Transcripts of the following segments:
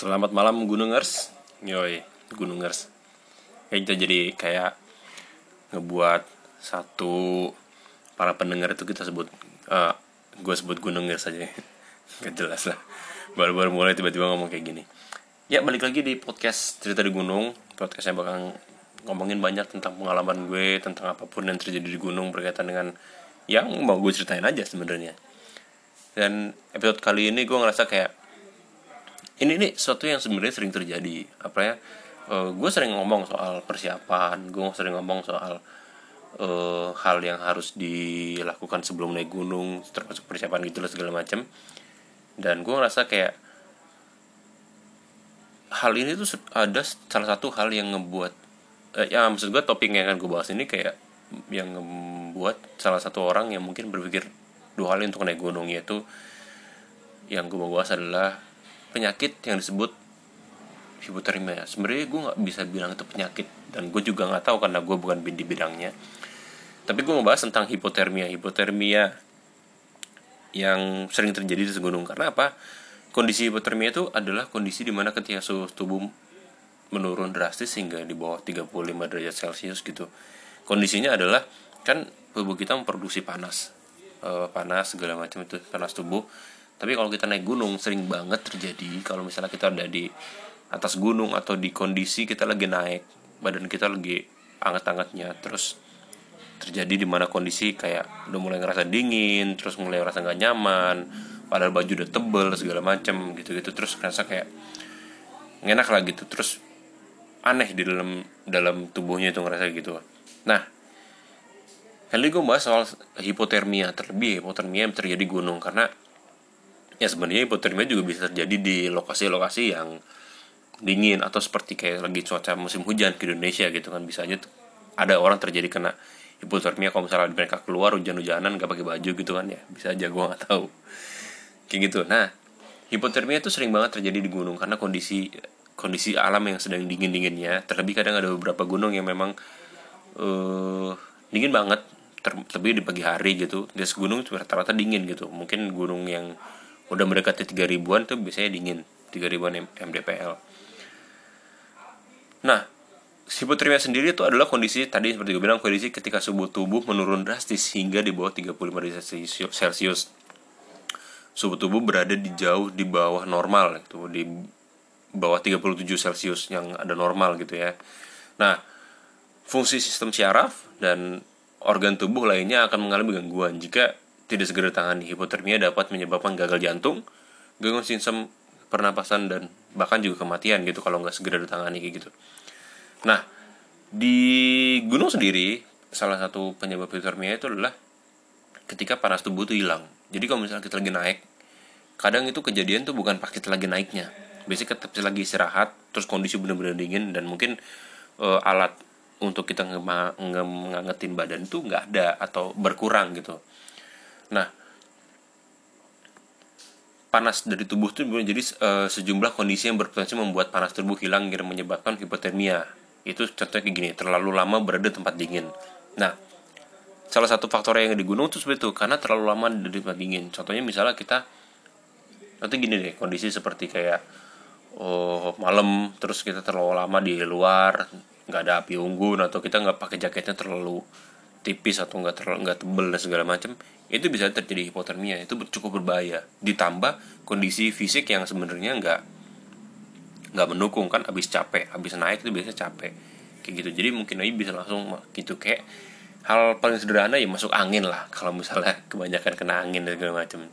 Selamat malam Gunungers Yoi, Gunungers Kayak kita jadi kayak Ngebuat satu Para pendengar itu kita sebut uh, Gue sebut Gunungers aja. Gak jelas lah. Baru-baru mulai tiba-tiba ngomong kayak gini. Ya balik lagi di podcast Cerita di Gunung. Podcast yang bakal ngomongin banyak tentang pengalaman gue Tentang apa pun yang terjadi di gunung Berkaitan dengan Yang mau gue ceritain aja sebenarnya. Dan episode kali ini gue ngerasa kayak ini nih sesuatu yang sebenarnya sering terjadi. Apa ya? Uh, gue sering ngomong soal persiapan gue sering ngomong soal uh, hal yang harus dilakukan sebelum naik gunung termasuk persiapan gitu lah segala macam dan gue ngerasa kayak hal ini tuh ada salah satu hal yang ngebuat uh, ya maksud gue topik yang akan gue bahas ini kayak yang membuat salah satu orang yang mungkin berpikir dua hal untuk naik gunung yaitu yang gue bahas adalah penyakit yang disebut hipotermia. Sebenarnya gue nggak bisa bilang itu penyakit dan gue juga nggak tahu karena gue bukan di bidangnya. Tapi gue mau bahas tentang hipotermia. Hipotermia yang sering terjadi di gunung karena apa? Kondisi hipotermia itu adalah kondisi di mana ketika suhu tubuh menurun drastis hingga di bawah 35 derajat celcius gitu. Kondisinya adalah kan tubuh kita memproduksi panas. E, panas segala macam itu panas tubuh tapi kalau kita naik gunung sering banget terjadi kalau misalnya kita ada di atas gunung atau di kondisi kita lagi naik badan kita lagi anget-angetnya terus terjadi di mana kondisi kayak udah mulai ngerasa dingin terus mulai ngerasa nggak nyaman padahal baju udah tebel segala macem gitu-gitu terus ngerasa kayak enak lah gitu terus aneh di dalam dalam tubuhnya itu ngerasa gitu. Nah kali gue bahas soal hipotermia terlebih hipotermia yang terjadi gunung karena ya sebenarnya hipotermia juga bisa terjadi di lokasi-lokasi yang dingin atau seperti kayak lagi cuaca musim hujan ke Indonesia gitu kan. Bisa aja ada orang terjadi kena hipotermia kalau misalnya mereka keluar hujan-hujanan gak pakai baju gitu kan ya. Bisa aja gue nggak tahu. Kayak gitu. Nah hipotermia itu sering banget terjadi di gunung karena kondisi kondisi alam yang sedang dingin dinginnya terlebih kadang ada beberapa gunung yang memang uh, dingin banget terlebih di pagi hari gitu. Di gunung rata-rata dingin gitu. Mungkin gunung yang udah mendekati 3 ribuan tuh biasanya dingin 3 ribuan mdpl nah hipotermia sendiri itu adalah kondisi tadi seperti gue bilang kondisi ketika suhu tubuh menurun drastis hingga di bawah 35 derajat celcius suhu tubuh berada di jauh di bawah normal itu di bawah 37 celcius yang ada normal gitu ya. Nah fungsi sistem syaraf dan organ tubuh lainnya akan mengalami gangguan jika tidak segera ditangani, hipotermia dapat menyebabkan gagal jantung, gangguan sistem pernapasan dan bahkan juga kematian gitu kalau nggak segera ditangani kayak gitu. Nah, di gunung sendiri salah satu penyebab hipotermia itu adalah ketika panas tubuh itu hilang. Jadi kalau misalnya kita lagi naik, kadang itu kejadian tuh bukan pas kita lagi naiknya. Biasanya kita lagi istirahat, terus kondisi benar-benar dingin dan mungkin uh, alat untuk kita ngangetin badan itu nggak ada atau berkurang gitu Nah, panas dari tubuh itu menjadi uh, sejumlah kondisi yang berpotensi membuat panas tubuh hilang dan menyebabkan hipotermia. Itu contohnya kayak gini, terlalu lama berada di tempat dingin. Nah, salah satu faktor yang di gunung itu seperti itu, karena terlalu lama di tempat dingin. Contohnya misalnya kita nanti gini deh, kondisi seperti kayak oh malam terus kita terlalu lama di luar nggak ada api unggun atau kita nggak pakai jaketnya terlalu tipis atau nggak terlalu nggak tebel dan segala macam itu bisa terjadi hipotermia. Itu cukup berbahaya. Ditambah kondisi fisik yang sebenarnya nggak nggak mendukung kan habis capek. Habis naik itu biasanya capek. Kayak gitu. Jadi mungkin aja bisa langsung gitu. Kayak hal paling sederhana ya masuk angin lah. Kalau misalnya kebanyakan kena angin dan segala macam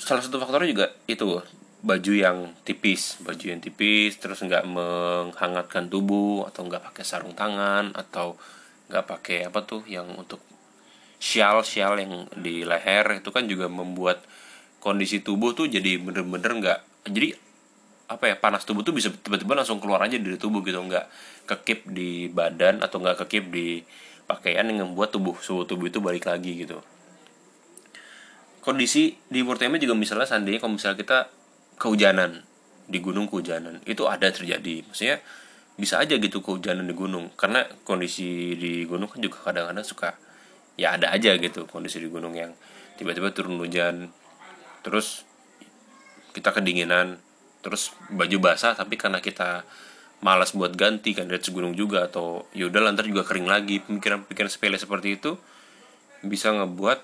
salah satu faktornya juga itu baju yang tipis baju yang tipis terus nggak menghangatkan tubuh atau nggak pakai sarung tangan atau nggak pakai apa tuh yang untuk sial sial yang di leher itu kan juga membuat kondisi tubuh tuh jadi bener-bener nggak jadi apa ya panas tubuh tuh bisa tiba-tiba langsung keluar aja dari tubuh gitu nggak kekip di badan atau nggak kekip di pakaian yang membuat tubuh suhu tubuh itu balik lagi gitu. Kondisi di Murtema juga misalnya seandainya kalau misalnya kita kehujanan di gunung kehujanan itu ada terjadi. Maksudnya bisa aja gitu kehujanan di gunung. Karena kondisi di gunung kan juga kadang-kadang suka ya ada aja gitu kondisi di gunung yang tiba-tiba turun hujan terus kita kedinginan terus baju basah tapi karena kita malas buat ganti kan dari segunung juga atau yaudah lantar juga kering lagi. Pemikiran-pemikiran sepele seperti itu bisa ngebuat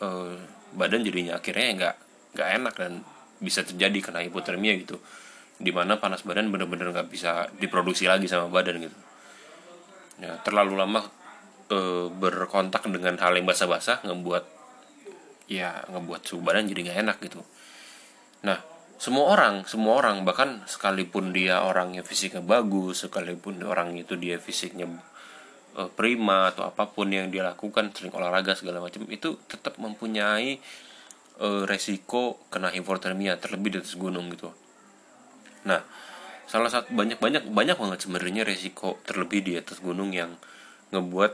uh, badan jadinya akhirnya nggak nggak enak dan bisa terjadi karena hipotermia gitu. Di mana panas badan bener-bener nggak bisa diproduksi lagi sama badan gitu. Ya terlalu lama uh, berkontak dengan hal yang basah-basah ngebuat ya ngebuat suhu badan jadi nggak enak gitu. Nah semua orang semua orang bahkan sekalipun dia orangnya fisiknya bagus sekalipun orang itu dia fisiknya uh, prima atau apa pun yang dia lakukan sering olahraga segala macam itu tetap mempunyai uh, resiko kena hipotermia terlebih di atas gunung gitu nah salah satu banyak banyak banyak banget sebenarnya resiko terlebih di atas gunung yang ngebuat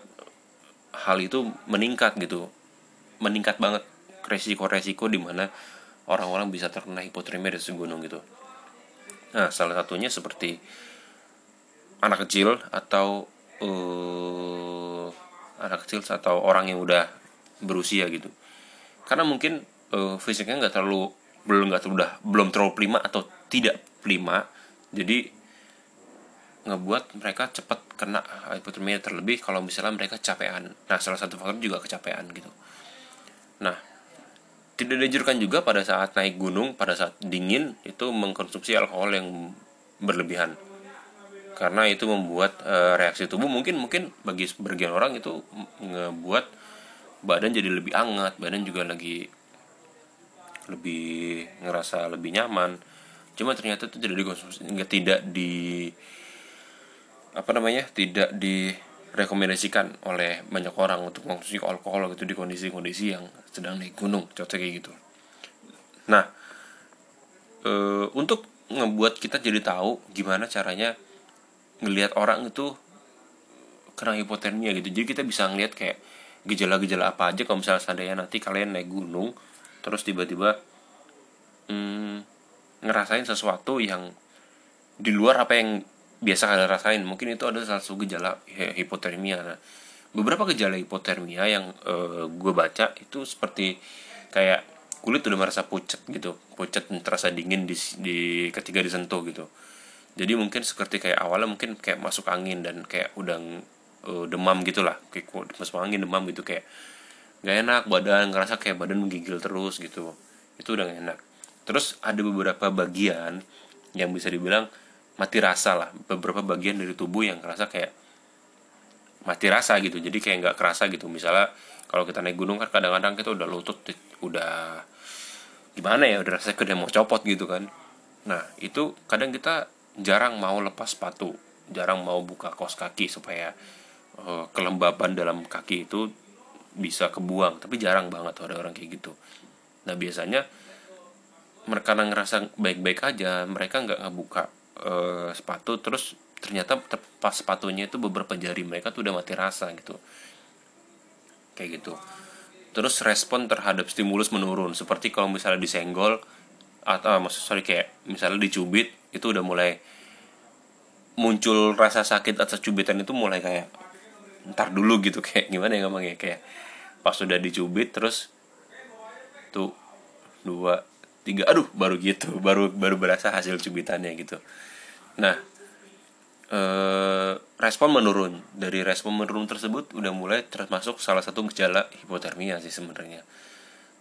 hal itu meningkat gitu meningkat banget resiko-resiko di mana orang-orang bisa terkena hipotermia di gunung gitu. Nah, salah satunya seperti anak kecil atau uh, anak kecil atau orang yang udah berusia gitu. Karena mungkin uh, fisiknya nggak terlalu belum nggak udah belum terlalu prima atau tidak prima, jadi ngebuat mereka cepat kena hipotermia terlebih kalau misalnya mereka capean. Nah, salah satu faktor juga kecapean gitu. Nah, tidak dianjurkan juga pada saat naik gunung pada saat dingin itu mengkonsumsi alkohol yang berlebihan karena itu membuat e, reaksi tubuh mungkin mungkin bagi sebagian orang itu ngebuat badan jadi lebih hangat badan juga lagi lebih ngerasa lebih nyaman. Cuma ternyata itu tidak dikonsumsi tidak di apa namanya tidak di rekomendasikan oleh banyak orang untuk mengkonsumsi alkohol gitu di kondisi-kondisi yang sedang naik gunung contohnya kayak gitu. Nah e, untuk ngebuat kita jadi tahu gimana caranya ngelihat orang itu kena hipotermia gitu. Jadi kita bisa ngelihat kayak gejala-gejala apa aja kalau misalnya seandainya nanti kalian naik gunung terus tiba-tiba hmm, ngerasain sesuatu yang di luar apa yang biasa kalian rasain. Mungkin itu ada salah satu gejala hipotermia. Nah, beberapa gejala hipotermia yang uh, gue baca itu seperti kayak kulit udah merasa pucat gitu. Pucat dan terasa dingin di, di ketika disentuh gitu. Jadi mungkin seperti kayak awalnya mungkin kayak masuk angin dan kayak udah uh, demam gitulah. Kayak masuk angin demam gitu kayak gak enak badan ngerasa kayak badan menggigil terus gitu. Itu udah gak enak. Terus ada beberapa bagian yang bisa dibilang mati rasa lah. Beberapa bagian dari tubuh yang kerasa kayak mati rasa gitu. Jadi kayak nggak kerasa gitu. Misalnya kalau kita naik gunung kan kadang-kadang kita udah lutut udah gimana ya udah rasanya udah mau copot gitu kan. Nah itu kadang kita jarang mau lepas sepatu. Jarang mau buka kos kaki supaya uh, kelembaban dalam kaki itu bisa kebuang tapi jarang banget tuh ada orang kayak gitu. Nah biasanya mereka ngerasa baik-baik aja mereka nggak ngebuka uh, sepatu terus ternyata pas sepatunya itu beberapa jari mereka tuh udah mati rasa gitu. Kayak gitu. Terus respon terhadap stimulus menurun seperti kalau misalnya disenggol atau ah, maksud sorry kayak misalnya dicubit itu udah mulai muncul rasa sakit atas cubitan itu mulai kayak ntar dulu gitu kayak gimana ya ngomongnya kayak pas sudah dicubit terus tuh dua tiga aduh baru gitu baru baru berasa hasil cubitannya gitu. Nah eh, respon menurun. Dari respon menurun tersebut udah mulai termasuk salah satu gejala hipotermia sih sebenarnya.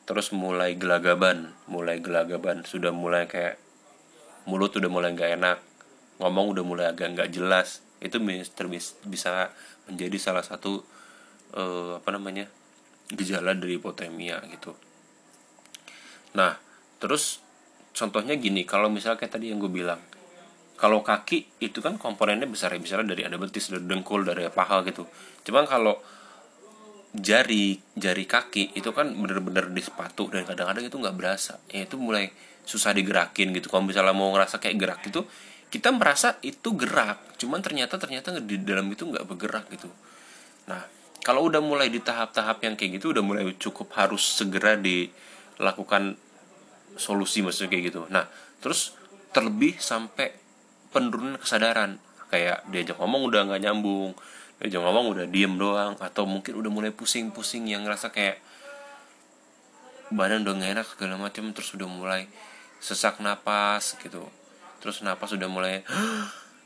Terus mulai gelagaban mulai gelagaban sudah mulai kayak mulut udah mulai nggak enak ngomong udah mulai agak nggak jelas. Itu bisa menjadi salah satu eh, apa namanya gejala dari hipotermia gitu. Nah terus contohnya gini kalau misalnya kayak tadi yang gue bilang kalau kaki itu kan komponennya besar ya misalnya dari ada betis dari dengkul dari paha gitu. Cuman kalau jari jari kaki itu kan bener-bener di sepatu dan kadang-kadang itu nggak berasa. Ya itu mulai susah digerakin gitu. Kalau misalnya mau ngerasa kayak gerak itu kita merasa itu gerak cuman ternyata ternyata di dalam itu nggak bergerak gitu. Nah kalau udah mulai di tahap-tahap yang kayak gitu udah mulai cukup harus segera dilakukan solusi maksudnya kayak gitu. Nah terus terlebih sampai penurunan kesadaran. Kayak diajak ngomong udah nggak nyambung diajak ngomong udah diem doang atau mungkin udah mulai pusing-pusing yang ngerasa kayak badan udah gak enak segala macam terus udah mulai sesak napas gitu. Terus napas sudah mulai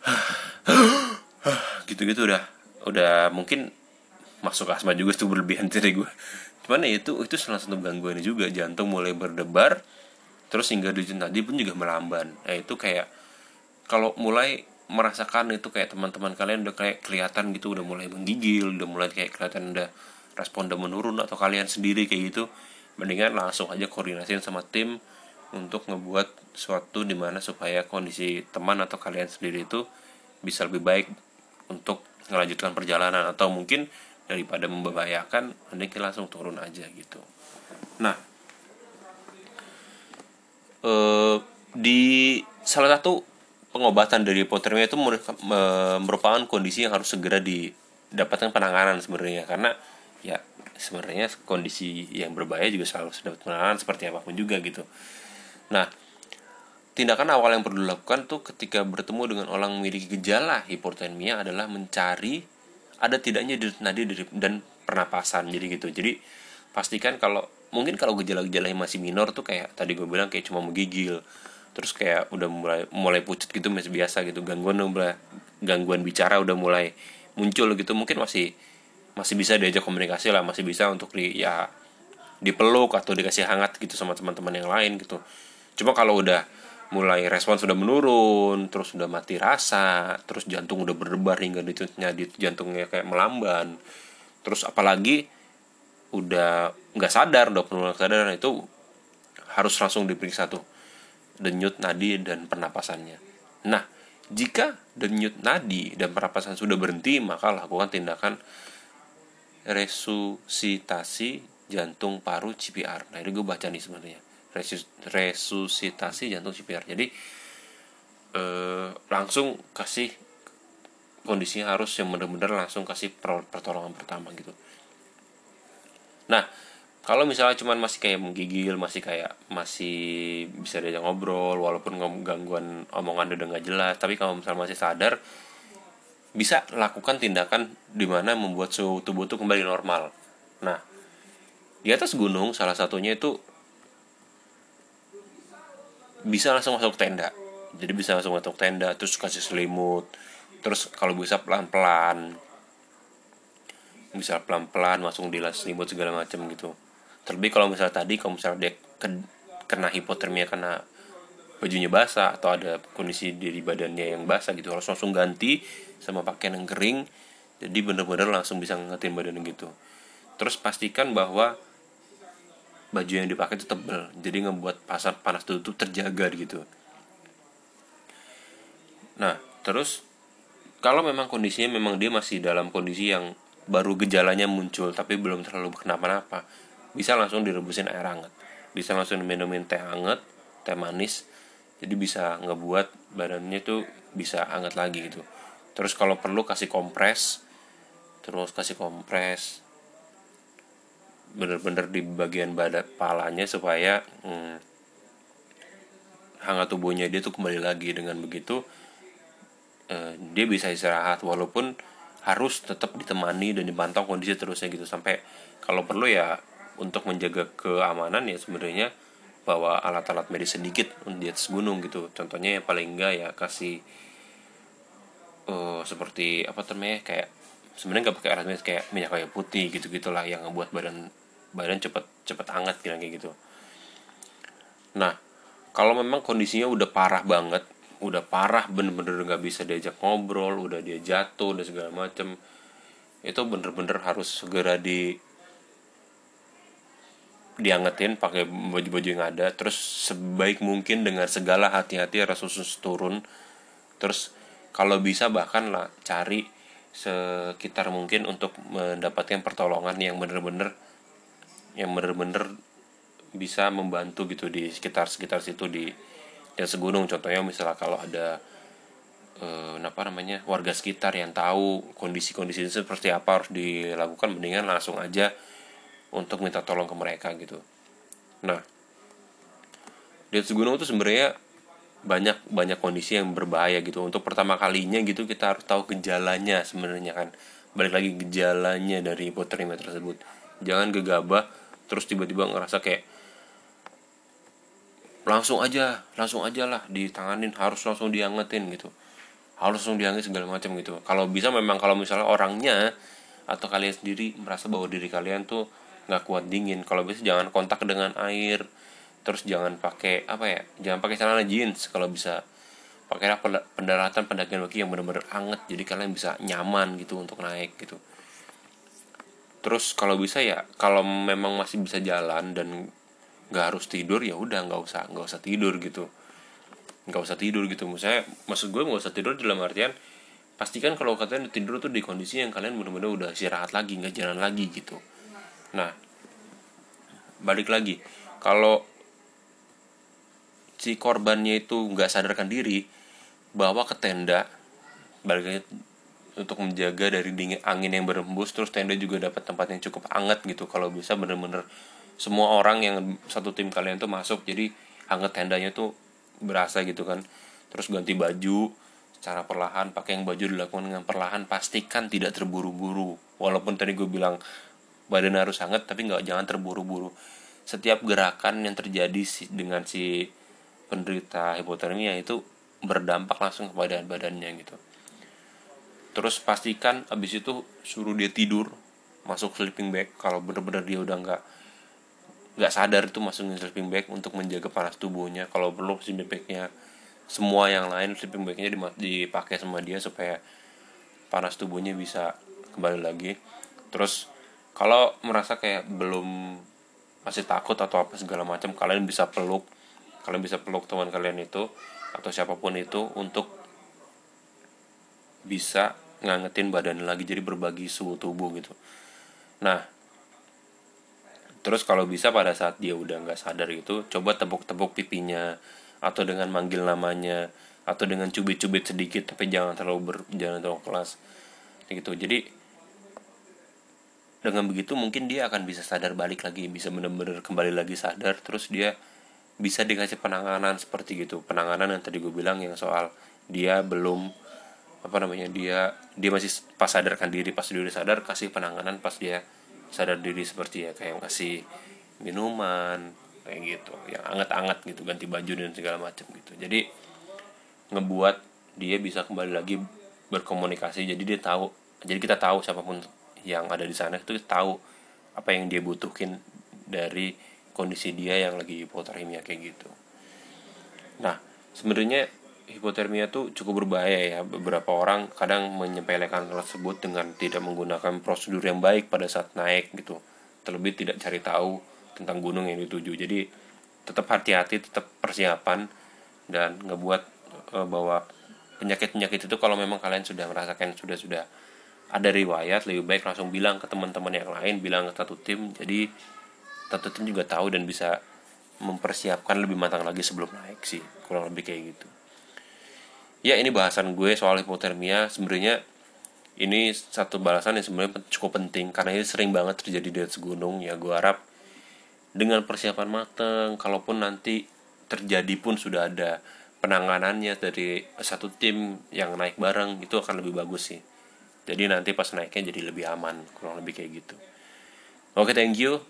gitu-gitu udah udah mungkin masuk asma juga tuh berlebihan dari gue cuman ya itu itu salah satu gangguan juga. Jantung mulai berdebar terus hingga di tadi pun juga melamban nah itu kayak kalau mulai merasakan itu kayak teman-teman kalian udah kayak kelihatan gitu udah mulai menggigil udah mulai kayak kelihatan udah respon udah menurun atau kalian sendiri kayak gitu mendingan langsung aja koordinasiin sama tim untuk ngebuat suatu di mana supaya kondisi teman atau kalian sendiri itu bisa lebih baik untuk melanjutkan perjalanan. Atau mungkin daripada membahayakan mending langsung turun aja gitu. Nah eh, di salah satu pengobatan dari hipotermia itu merupakan kondisi yang harus segera didapatkan penanganan sebenarnya. Karena ya sebenarnya kondisi yang berbahaya juga selalu sudah penanganan seperti apa pun juga gitu. Nah tindakan awal yang perlu dilakukan tuh ketika bertemu dengan orang memiliki gejala hipotermia adalah mencari ada tidaknya di nadi dan pernapasan jadi gitu. Jadi pastikan kalau mungkin kalau gejala-gejala yang masih minor tuh kayak tadi gue bilang kayak cuma menggigil terus kayak udah mulai mulai pucat gitu masih biasa gitu. Gangguan udah gangguan bicara udah mulai muncul gitu. Mungkin masih masih bisa diajak komunikasi lah masih bisa untuk di ya dipeluk atau dikasih hangat gitu sama teman-teman yang lain gitu. Cuma kalau udah mulai respon sudah menurun terus sudah mati rasa terus jantung udah berdebar hingga di jantungnya kayak melamban. Terus apalagi udah nggak sadar udah penuh kesadaran itu harus langsung diperiksa tuh denyut nadi dan pernapasannya. Nah jika denyut nadi dan pernapasan sudah berhenti maka lakukan tindakan resusitasi jantung paru CPR nah ini gue baca nih sebenarnya resusitasi jantung CPR. Jadi eh, langsung kasih kondisinya harus yang benar-benar langsung kasih pertolongan pertama gitu. Nah kalau misalnya cuman masih kayak menggigil masih kayak masih bisa diajak ngobrol walaupun gangguan omongan udah nggak jelas tapi kalau misalnya masih sadar bisa lakukan tindakan di mana membuat suhu tubuh itu kembali normal. Nah di atas gunung salah satunya itu bisa langsung masuk tenda. Jadi bisa langsung masuk tenda terus kasih selimut terus kalau bisa pelan pelan bisa pelan pelan langsung di selimut segala macam gitu. Terlebih kalau misalnya tadi kalau misalnya dia kena hipotermia karena bajunya basah atau ada kondisi diri badannya yang basah gitu harus langsung ganti sama pakaian yang kering jadi bener-bener langsung bisa ngetin badan gitu. Terus pastikan bahwa baju yang dipakai itu tebel. Jadi ngebuat pasar panas tubuh terjaga gitu. Nah terus kalau memang kondisinya memang dia masih dalam kondisi yang baru gejalanya muncul tapi belum terlalu kenapa-napa bisa langsung direbusin air hangat. Bisa langsung minumin teh hangat teh manis. Jadi bisa ngebuat badannya tuh bisa hangat lagi gitu. Terus kalau perlu kasih kompres terus kasih kompres bener-bener di bagian badan palanya supaya hmm, hangat tubuhnya dia tuh kembali lagi. Dengan begitu eh, dia bisa istirahat walaupun harus tetap ditemani dan dipantau kondisi terusnya gitu. Sampai kalau perlu ya untuk menjaga keamanan ya sebenarnya bawa alat-alat medis sedikit di atas gunung gitu. Contohnya yang paling enggak ya kasih uh, seperti apa namanya kayak sebenarnya nggak pakai medis kayak minyak kayu putih gitu gitulah yang ngebuat badan badan cepet cepet hangat kira kayak gitu. Nah kalau memang kondisinya udah parah banget udah parah bener-bener nggak bisa diajak ngobrol udah dia jatuh dan segala macem itu bener-bener harus segera di diangetin pakai baju-baju yang ada terus sebaik mungkin dengan segala hati-hati harus khusus turun. Terus kalau bisa bahkan lah cari sekitar mungkin untuk mendapatkan pertolongan yang bener-bener yang bener-bener bisa membantu gitu di sekitar sekitar situ di yang segunung. Contohnya misalnya kalau ada eh, apa namanya warga sekitar yang tahu kondisi-kondisi seperti apa harus dilakukan mendingan langsung aja untuk minta tolong ke mereka gitu. Nah di atas gunung itu sebenarnya banyak banyak kondisi yang berbahaya gitu. Untuk pertama kalinya gitu kita harus tahu gejalanya sebenarnya kan. Balik lagi gejalanya dari hipotermia tersebut. Jangan gegabah terus tiba-tiba ngerasa kayak langsung aja langsung aja lah ditanganin harus langsung diangetin gitu. Harus langsung diangkat segala macam gitu. Kalau bisa memang kalau misalnya orangnya atau kalian sendiri merasa bahwa diri kalian tuh nggak kuat dingin. Kalau bisa jangan kontak dengan air terus jangan pakai apa ya jangan pakai celana jeans kalau bisa. Pakailah pendaratan pendakian bagi yang benar-benar anget jadi kalian bisa nyaman gitu untuk naik gitu. Terus kalau bisa ya kalau memang masih bisa jalan dan nggak harus tidur ya udah nggak usah nggak usah tidur gitu. Nggak usah tidur gitu. Misalnya maksud gue nggak usah tidur dalam artian pastikan kalau kalian tidur tuh di kondisi yang kalian benar-benar udah istirahat lagi nggak jalan lagi gitu. Nah balik lagi. Kalau si korbannya itu nggak sadarkan diri bawa ke tenda lagi untuk menjaga dari dingin angin yang berembus terus tenda juga dapat tempat yang cukup hangat gitu. Kalau bisa bener-bener semua orang yang satu tim kalian tuh masuk jadi hangat tendanya tuh berasa gitu kan. Terus ganti baju secara perlahan pakai yang baju dilakukan dengan perlahan pastikan tidak terburu-buru. Walaupun tadi gue bilang badan harus hangat tapi nggak jangan terburu-buru. Setiap gerakan yang terjadi dengan si penderita hipotermia itu berdampak langsung kepada badannya gitu. Terus pastikan abis itu suruh dia tidur masuk sleeping bag. Kalau benar-benar dia udah nggak nggak sadar itu masukin sleeping bag untuk menjaga panas tubuhnya. Kalau perlu sleeping bagnya semua yang lain sleeping bagnya dipakai sama dia supaya panas tubuhnya bisa kembali lagi. Terus kalau merasa kayak belum masih takut atau apa segala macam kalian bisa peluk kalian bisa peluk teman kalian itu atau siapa pun itu untuk bisa ngangetin badan lagi jadi berbagi suhu tubuh gitu. Nah terus kalau bisa pada saat dia udah nggak sadar itu coba tepuk-tepuk pipinya atau dengan manggil namanya atau dengan cubit-cubit sedikit tapi jangan terlalu ber, jangan terlalu kelas gitu. Jadi dengan begitu mungkin dia akan bisa sadar balik lagi bisa benar-benar kembali lagi sadar terus dia bisa dikasih penanganan seperti gitu. Penanganan yang tadi gue bilang yang soal dia belum apa namanya dia dia masih pas sadarkan diri. Pas dia sadar kasih penanganan pas dia sadar diri seperti ya. Kayak ngasih minuman kayak gitu. Yang anget-anget gitu ganti baju dan segala macam gitu. Jadi ngebuat dia bisa kembali lagi berkomunikasi. Jadi dia tahu jadi kita tahu siapa pun yang ada di sana itu tahu apa yang dia butuhin dari kondisi dia yang lagi hipotermia kayak gitu. Nah sebenarnya hipotermia tuh cukup berbahaya ya. Beberapa orang kadang menyepelekan hal tersebut dengan tidak menggunakan prosedur yang baik pada saat naik gitu. Terlebih tidak cari tahu tentang gunung yang dituju. Jadi tetap hati-hati tetap persiapan dan ngebuat uh, bahwa penyakit-penyakit itu kalau memang kalian sudah merasakan sudah sudah ada riwayat lebih baik langsung bilang ke teman-teman yang lain bilang ke satu tim. Jadi satu tim juga tahu dan bisa mempersiapkan lebih matang lagi sebelum naik sih kurang lebih kayak gitu. Ya ini bahasan gue soal hipotermia. Sebenarnya ini satu balasan yang sebenarnya cukup penting karena ini sering banget terjadi di atas gunung. Ya gue harap dengan persiapan mateng kalaupun nanti terjadi pun sudah ada penanganannya dari satu tim yang naik bareng itu akan lebih bagus sih. Jadi nanti pas naiknya jadi lebih aman kurang lebih kayak gitu. Oke thank you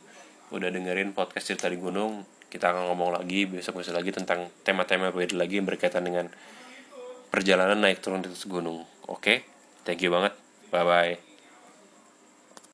udah dengerin podcast cerita di gunung kita akan ngomong lagi besok besok lagi tentang tema-tema berbeda lagi yang berkaitan dengan perjalanan naik turun di gunung. Oke, okay? thank you banget. Bye bye.